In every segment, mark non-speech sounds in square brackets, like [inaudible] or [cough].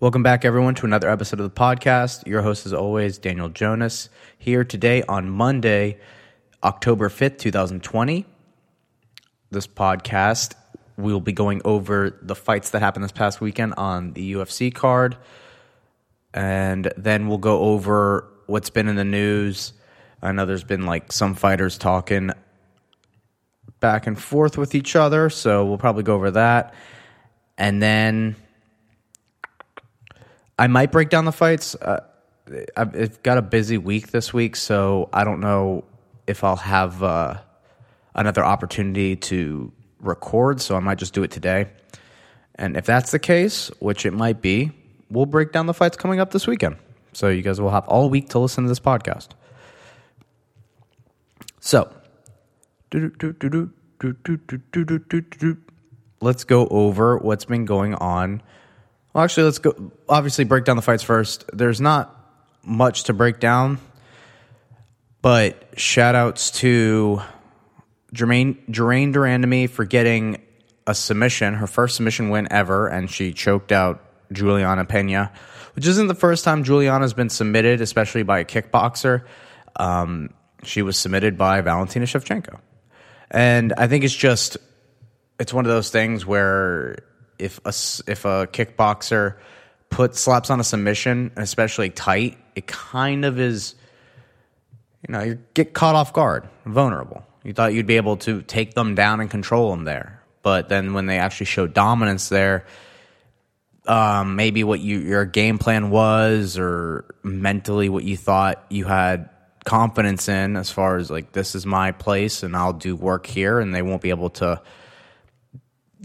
Welcome back, everyone, to another episode of the podcast. Your host, as always, Daniel Jonas, here today on Monday, October 5th, 2020. This podcast, we'll be going over the fights that happened this past weekend on the UFC card. And then we'll go over what's been in the news. I know there's been like some fighters talking back and forth with each other, so we'll probably go over that. And then I might break down the fights. Uh, I've got a busy week this week, so I don't know if I'll have uh, another opportunity to record, so I might just do it today. And if that's the case, which it might be, we'll break down the fights coming up this weekend. So you guys will have all week to listen to this podcast. So, let's go over what's been going on well, actually, let's go. Obviously, break down the fights first. There's not much to break down, but shout outs to Germaine de Randamie for getting a submission, her first submission win ever, and she choked out Juliana Pena, which isn't the first time Juliana's been submitted, especially by a kickboxer. Um, she was submitted by Valentina Shevchenko. And I think it's just, it's one of those things where if a if a kickboxer put slaps on a submission, especially tight, it kind of is. You know, you get caught off guard, vulnerable. You thought you'd be able to take them down and control them there, but then when they actually show dominance there, um, maybe what you, your game plan was, or mentally what you thought you had confidence in, as far as like this is my place and I'll do work here, and they won't be able to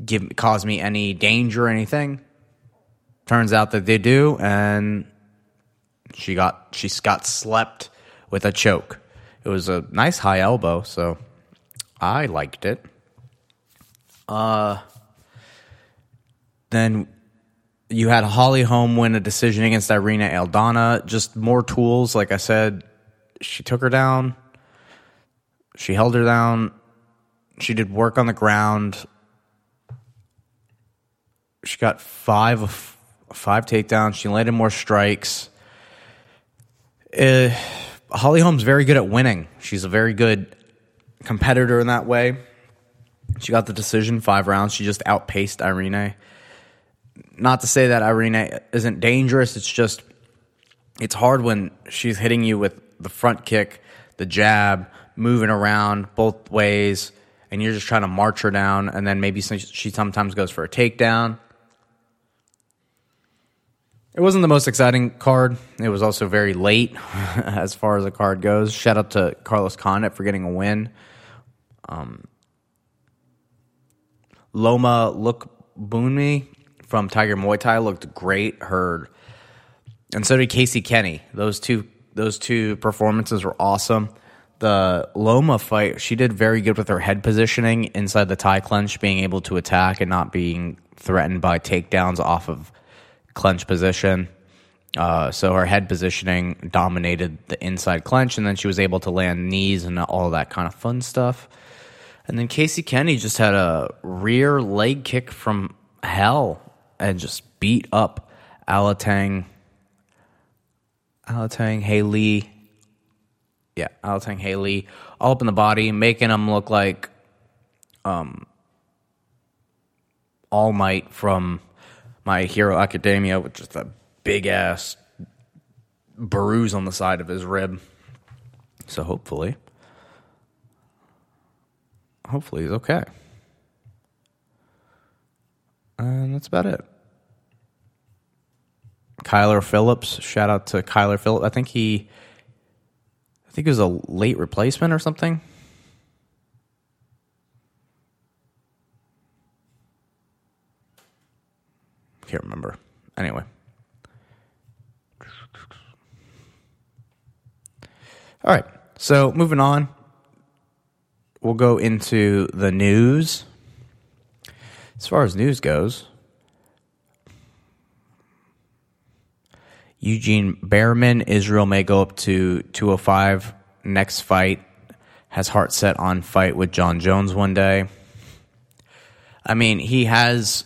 give cause me any danger or anything. Turns out that they do, and she got she got slept with a choke. It was a nice high elbow, so I liked it. Uh, then you had Holly Holm win a decision against Irene Aldana. Just more tools, like I said. She took her down. She held her down. She did work on the ground. She got five five takedowns. She landed more strikes. Uh, Holly Holm's very good at winning. She's a very good competitor in that way. She got the decision five rounds. She just outpaced Irene. Not to say that Irene isn't dangerous. It's just it's hard when she's hitting you with the front kick, the jab, moving around both ways, and you're just trying to march her down. And then maybe she sometimes goes for a takedown. It wasn't the most exciting card. It was also very late [laughs] as far as the card goes. Shout out to Carlos Condit for getting a win. Um, Loma Lookboonmee from Tiger Muay Thai looked great. Her and so did Casey Kenney. Those two those two performances were awesome. The Loma fight, she did very good with her head positioning inside the Thai clinch, being able to attack and not being threatened by takedowns off of clench position. Uh, so her head positioning dominated the inside clench, and then she was able to land knees and all that kind of fun stuff. And then Casey Kenney just had a rear leg kick from hell and just beat up Alatang. Alatang Haley. Yeah, Alatang Haley. All up in the body, making him look like um, All Might from my Hero Academia with just a big ass bruise on the side of his rib. So hopefully, hopefully he's okay. And that's about it. Kyler Phillips, shout out to Kyler Phillips. I think he, I think he was a late replacement or something. Can't remember. Anyway. All right. So moving on, we'll go into the news. As far as news goes, Eugene Bareman, Israel may go up to 205 next fight. Has heart set on fight with Jon Jones one day. I mean, he has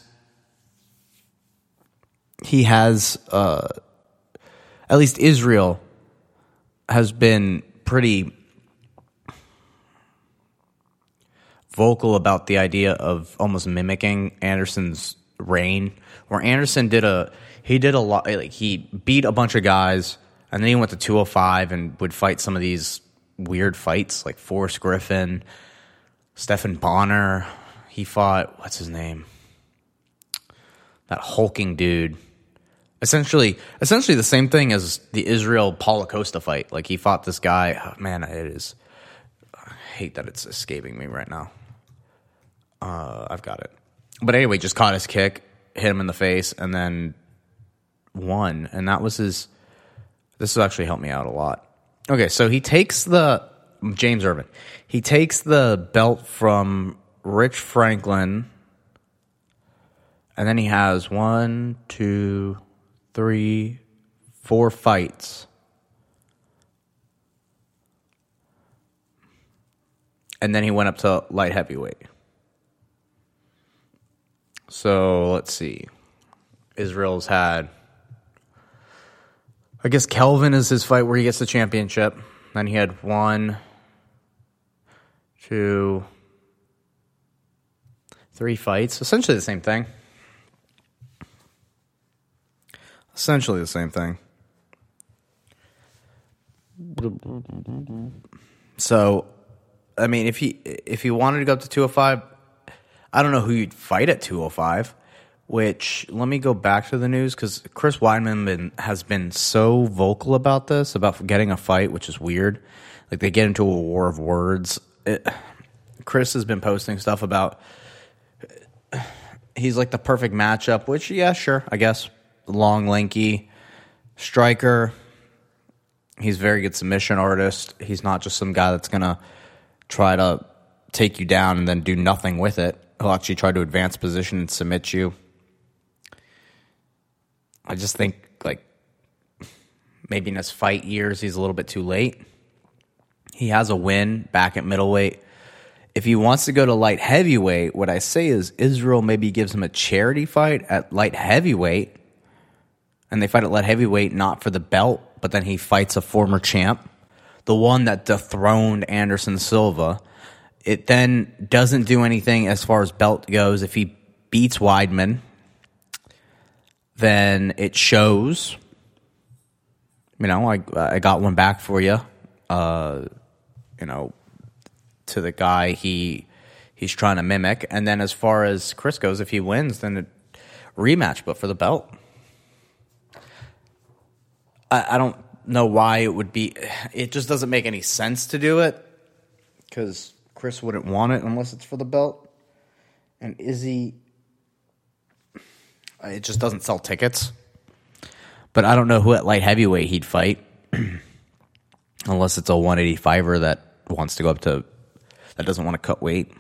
he has, uh, at least Israel has been pretty vocal about the idea of almost mimicking Anderson's reign, where Anderson did a he did a lot like he beat a bunch of guys and then he went to 205 and would fight some of these weird fights like Forrest Griffin, Stephan Bonnar. He fought what's his name? That hulking dude. Essentially, essentially the same thing as the Israel Paulo Costa fight. Like he fought this guy. Oh, man, it is. I hate that it's escaping me right now. Uh, I've got it. But anyway, just caught his kick, hit him in the face, and then won. And that was his. This has actually helped me out a lot. Okay, so he takes the James Irvin. He takes the belt from Rich Franklin, and then he has one, two, three, four fights. And then he went up to light heavyweight. So let's see. Israel's had. I guess Kelvin is his fight where he gets the championship. Then he had one, two, three fights. Essentially the same thing. Essentially the same thing. So, I mean, if he if he wanted to go up to 205, I don't know who you'd fight at 205. Which let me go back to the news because Chris Weidman been, has been so vocal about this about getting a fight, which is weird. Like they get into a war of words. It, Chris has been posting stuff about he's like the perfect matchup. Which yeah, sure, I guess long, lanky striker. He's a very good submission artist. He's not just some guy that's gonna try to take you down and then do nothing with it. He'll actually try to advance position and submit you. I just think like maybe in his fight years he's a little bit too late. He has a win back at middleweight. If he wants to go to light heavyweight, what I say is Israel maybe gives him a charity fight at light heavyweight, and they fight at light heavyweight not for the belt, but then he fights a former champ, the one that dethroned Anderson Silva. It then doesn't do anything as far as belt goes if he beats Weidman then it shows. You know, I I got one back for you. Uh, you know, to the guy he he's trying to mimic, and then as far as Chris goes, if he wins, then a rematch, but for the belt. I, I don't know why it would be. [sighs] It just doesn't make any sense to do it because Chris wouldn't want it unless it's for the belt. And Izzy [sighs] it just doesn't sell tickets. But I don't know who at light heavyweight he'd fight, [clears throat] unless it's a 185er that wants to go up to that doesn't want to cut weight.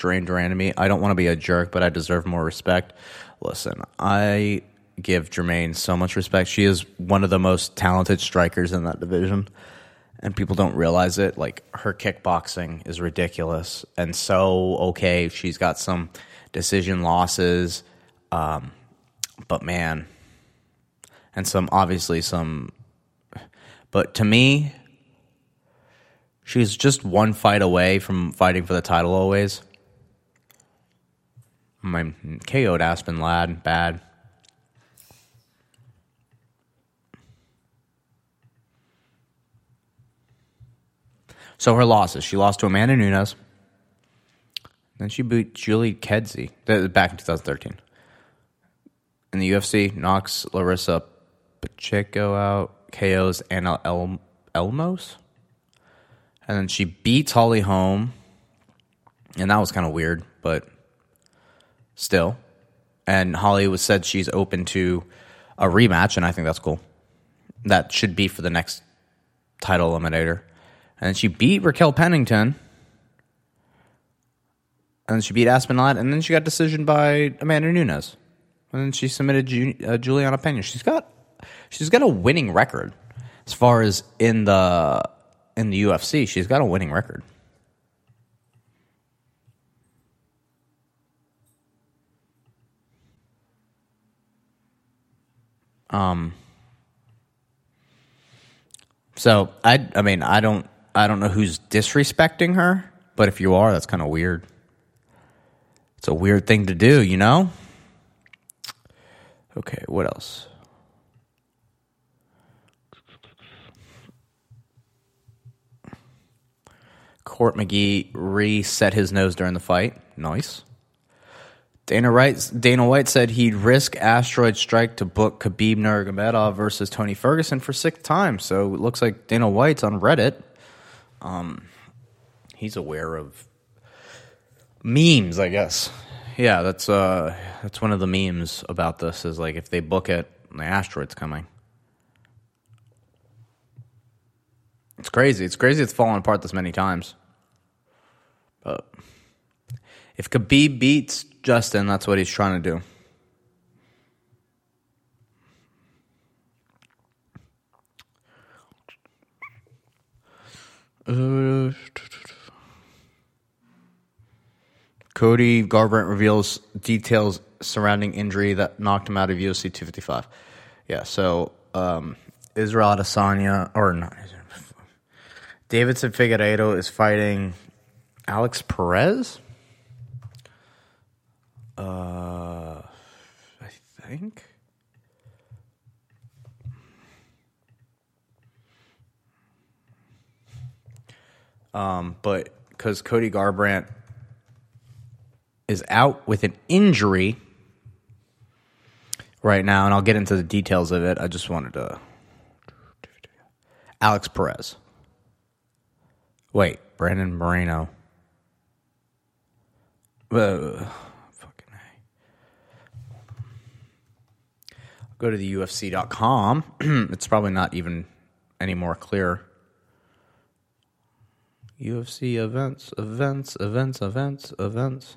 Duran Duran to me. I don't want to be a jerk, but I deserve more respect. Listen, I give Germaine so much respect. She is one of the most talented strikers in that division and people don't realize it. Like her kickboxing is ridiculous and so okay. She's got some decision losses, um, but man, and some obviously some. But to me, she's just one fight away from fighting for the title. Always. My KO'd Aspen Ladd bad. So her losses: she lost to Amanda Nunes, then she beat Julie Kedzie back in 2013. In the UFC, knocks Larissa Pacheco out, KOs Anna El- Elmos, and then she beats Holly Holm, and that was kind of weird, but still. And Holly was said she's open to a rematch, and I think that's cool. That should be for the next title eliminator. And she beat Raquel Pennington. And then she beat Aspen Ladd. And then she got decision by Amanda Nunes. And then she submitted Ju- uh, Juliana Pena. She's got she's got a winning record as far as in the in the UFC. She's got a winning record. Um. So I, I mean, I don't, I don't know who's disrespecting her, but if you are, that's kind of weird. It's a weird thing to do, you know. Okay, what else? Court McGee reset his nose during the fight. Nice. Dana White, Dana White said he'd risk asteroid strike to book Khabib Nurmagomedov versus Tony Ferguson for sixth time. So it looks like Dana White's on Reddit. Um, he's aware of memes, I guess. Yeah, that's uh, that's one of the memes about this. Is like if they book it, the asteroid's coming. It's crazy. It's crazy. It's fallen apart this many times. But if Khabib beats Justin, that's what he's trying to do. Cody Garbrandt reveals details surrounding injury that knocked him out of UFC 255. Yeah, so um, Israel Adesanya, or not, Deiveson Figueiredo is fighting Alex Perez. Uh, I think. Um, but because Cody Garbrandt is out with an injury right now, and I'll get into the details of it. I just wanted to. Alex Perez. Wait, Brandon Moreno. Uh, fucking A. Go to the UFC.com. [clears throat] it's probably not even any more clear. UFC events, events, events, events, events.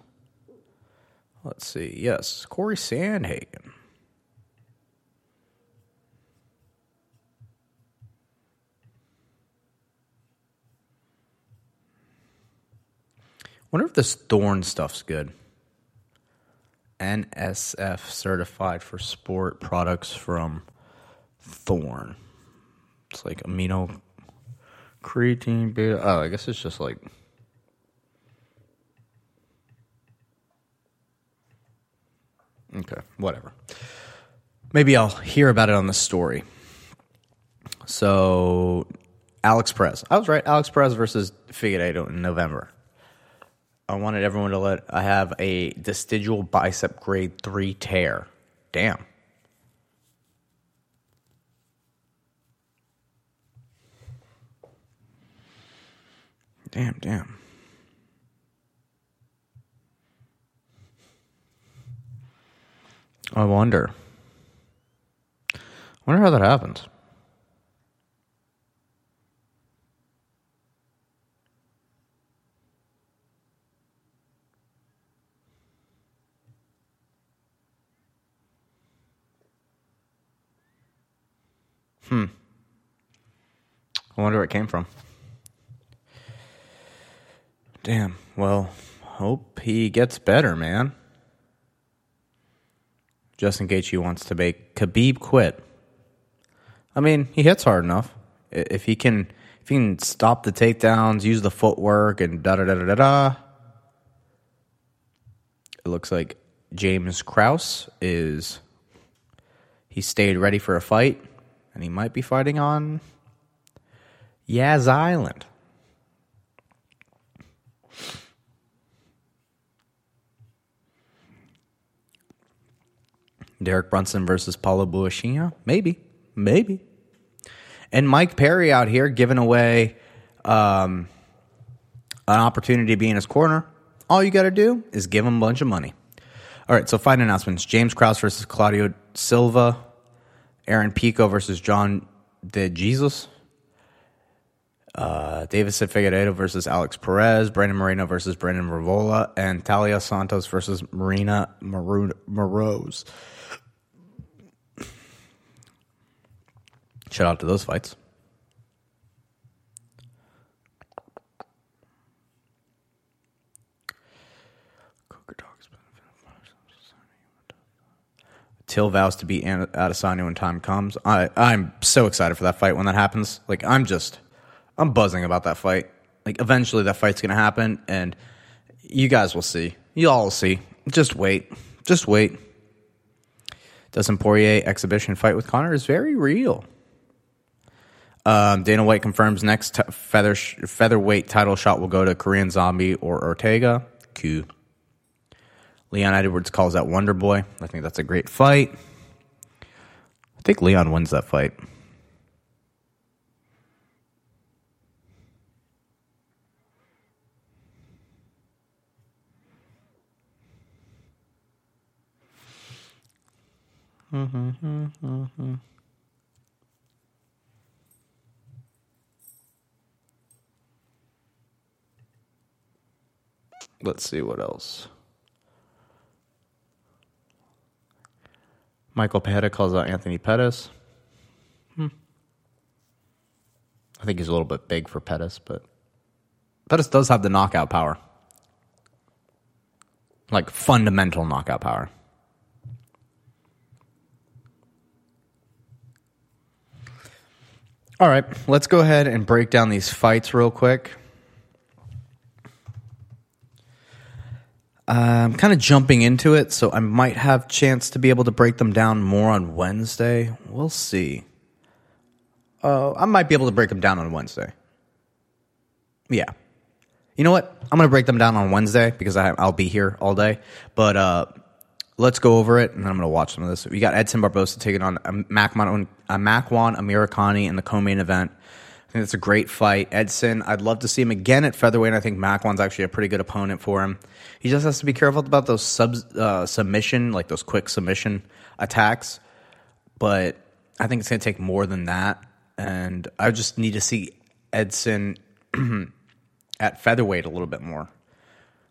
Let's see. Yes, Corey Sandhagen. Wonder if this Thorne stuff's good. NSF certified for sport products from Thorne. It's like amino creatine beta. Oh, I guess it's just like. Okay, whatever. Maybe I'll hear about it on the story. So, Alex Perez. I was right. Alex Perez versus Figueiredo in November. I wanted everyone to let I have a vestigial bicep grade 3 tear. Damn. Damn, damn. I wonder. I wonder how that happens. Hmm. I wonder where it came from. Damn. Well, hope he gets better, man. Justin Gaethje wants to make Khabib quit. I mean, he hits hard enough. If he can, if he can stop the takedowns, use the footwork, and da da da da da. It looks like James Krause is. He stayed ready for a fight and he might be fighting on Yas Island. Derek Brunson versus Paulo Borrachinha? Maybe. Maybe. And Mike Perry out here giving away um, an opportunity to be in his corner. All you got to do is give him a bunch of money. All right, so fight announcements James Krause versus Claudio Silva. Aaron Pico versus John De Jesus. Uh, Deiveson Figueiredo versus Alex Perez, Brandon Moreno versus Brandon Royval, and Taila Santos versus Marina Moroz. Shout out to those fights. Till vows to beat An- Adesanya when time comes. I I'm so excited for that fight when that happens. Like I'm just I'm buzzing about that fight. Like eventually that fight's gonna happen, and you guys will see. You all will see. Just wait. Just wait. Dustin Poirier exhibition fight with Conor is very real. Um, Dana White confirms next t- feather sh- featherweight title shot will go to Korean Zombie or Ortega. Q. Leon Edwards calls that Wonder Boy. I think that's a great fight. I think Leon wins that fight. Let's see what else. Michael Petta calls out Anthony Pettis. Hmm. I think he's a little bit big for Pettis, but Pettis does have the knockout power. Like fundamental knockout power. All right, let's go ahead and break down these fights real quick. I'm kind of jumping into it, so I might have chance to be able to break them down more on Wednesday. We'll see. Uh, I might be able to break them down on Wednesday. Yeah. You know what? I'm going to break them down on Wednesday because I, I'll be here all day. But uh, let's go over it, and then I'm going to watch some of this. We got Edson Barbosa taking on Makwan Amirkhani in the co-main event. I think that's a great fight. Edson, I'd love to see him again at featherweight. I think Makwan's actually a pretty good opponent for him. He just has to be careful about those sub uh, submission, like those quick submission attacks. But I think it's going to take more than that. And I just need to see Edson [clears throat] at featherweight a little bit more.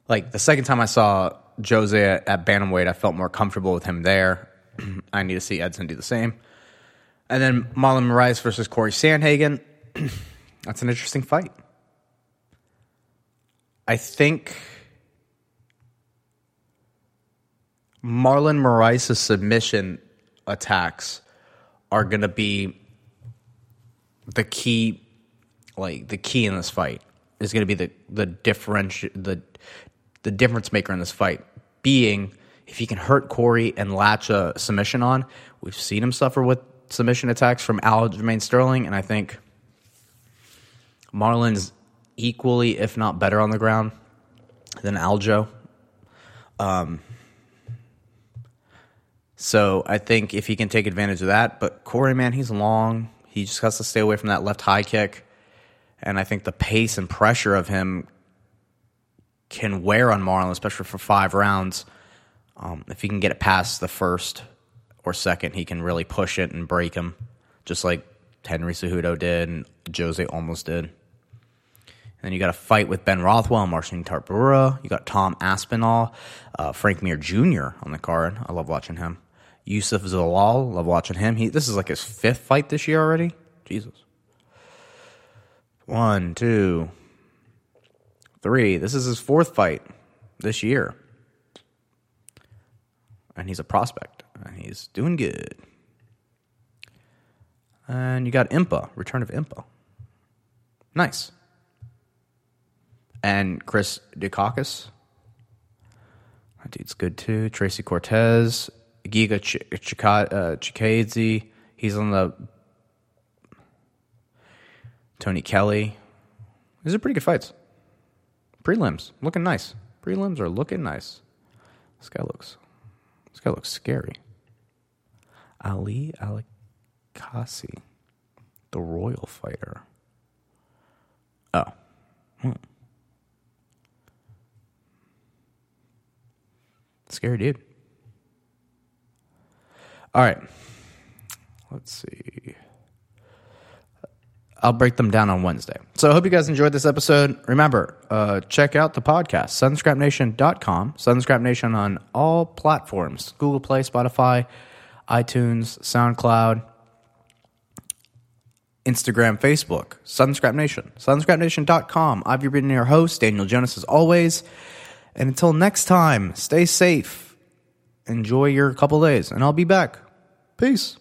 Like the second time I saw Jose at, at bantamweight, I felt more comfortable with him there. [clears throat] I need to see Edson do the same. And then Marlon Moraes versus Corey Sandhagen. [clears throat] That's an interesting fight. I think Marlon Moraes' submission attacks are going to be the key, like the key in this fight is going to be the the differenti- the the difference maker in this fight. Being if he can hurt Corey and latch a submission on, we've seen him suffer with submission attacks from Aljamain Sterling, and I think Marlon's equally, if not better, on the ground than Aljo. Um, so I think if he can take advantage of that, but Corey, man, he's long. He just has to stay away from that left high kick. And I think the pace and pressure of him can wear on Marlon, especially for five rounds. Um, if he can get it past the first or second, he can really push it and break him, just like Henry Cejudo did and Jose almost did. Then you got a fight with Ben Rothwell and Marcin Tybura. You got Tom Aspinall, uh, Frank Mir Jr. on the card. I love watching him. Youssef Zalal, love watching him. He this is like his fifth fight this year already. Jesus. One, two, three. This is his fourth fight this year. And he's a prospect. And he's doing good. And you got Impa, return of Impa. Nice. And Chris Daukaus. That dude's good too. Tracy Cortez. Giga Ch- Ch- uh, Chikadze. He's on the Tony Kelley. These are pretty good fights. Prelims looking nice. Prelims are looking nice. This guy looks. This guy looks scary. Ali AlQaisi, the royal fighter. Oh. Hmm. Scary dude. All right. Let's see. I'll break them down on Wednesday. So I hope you guys enjoyed this episode. Remember, uh, check out the podcast, sunscrapnation.com, Sunscrap Nation on all platforms Google Play, Spotify, iTunes, SoundCloud, Instagram, Facebook, Sunscrap Nation, sunscrapnation.com. I've been your host, Daniel Jonas, as always. And until next time, stay safe enjoy your couple days, and I'll be back. Peace.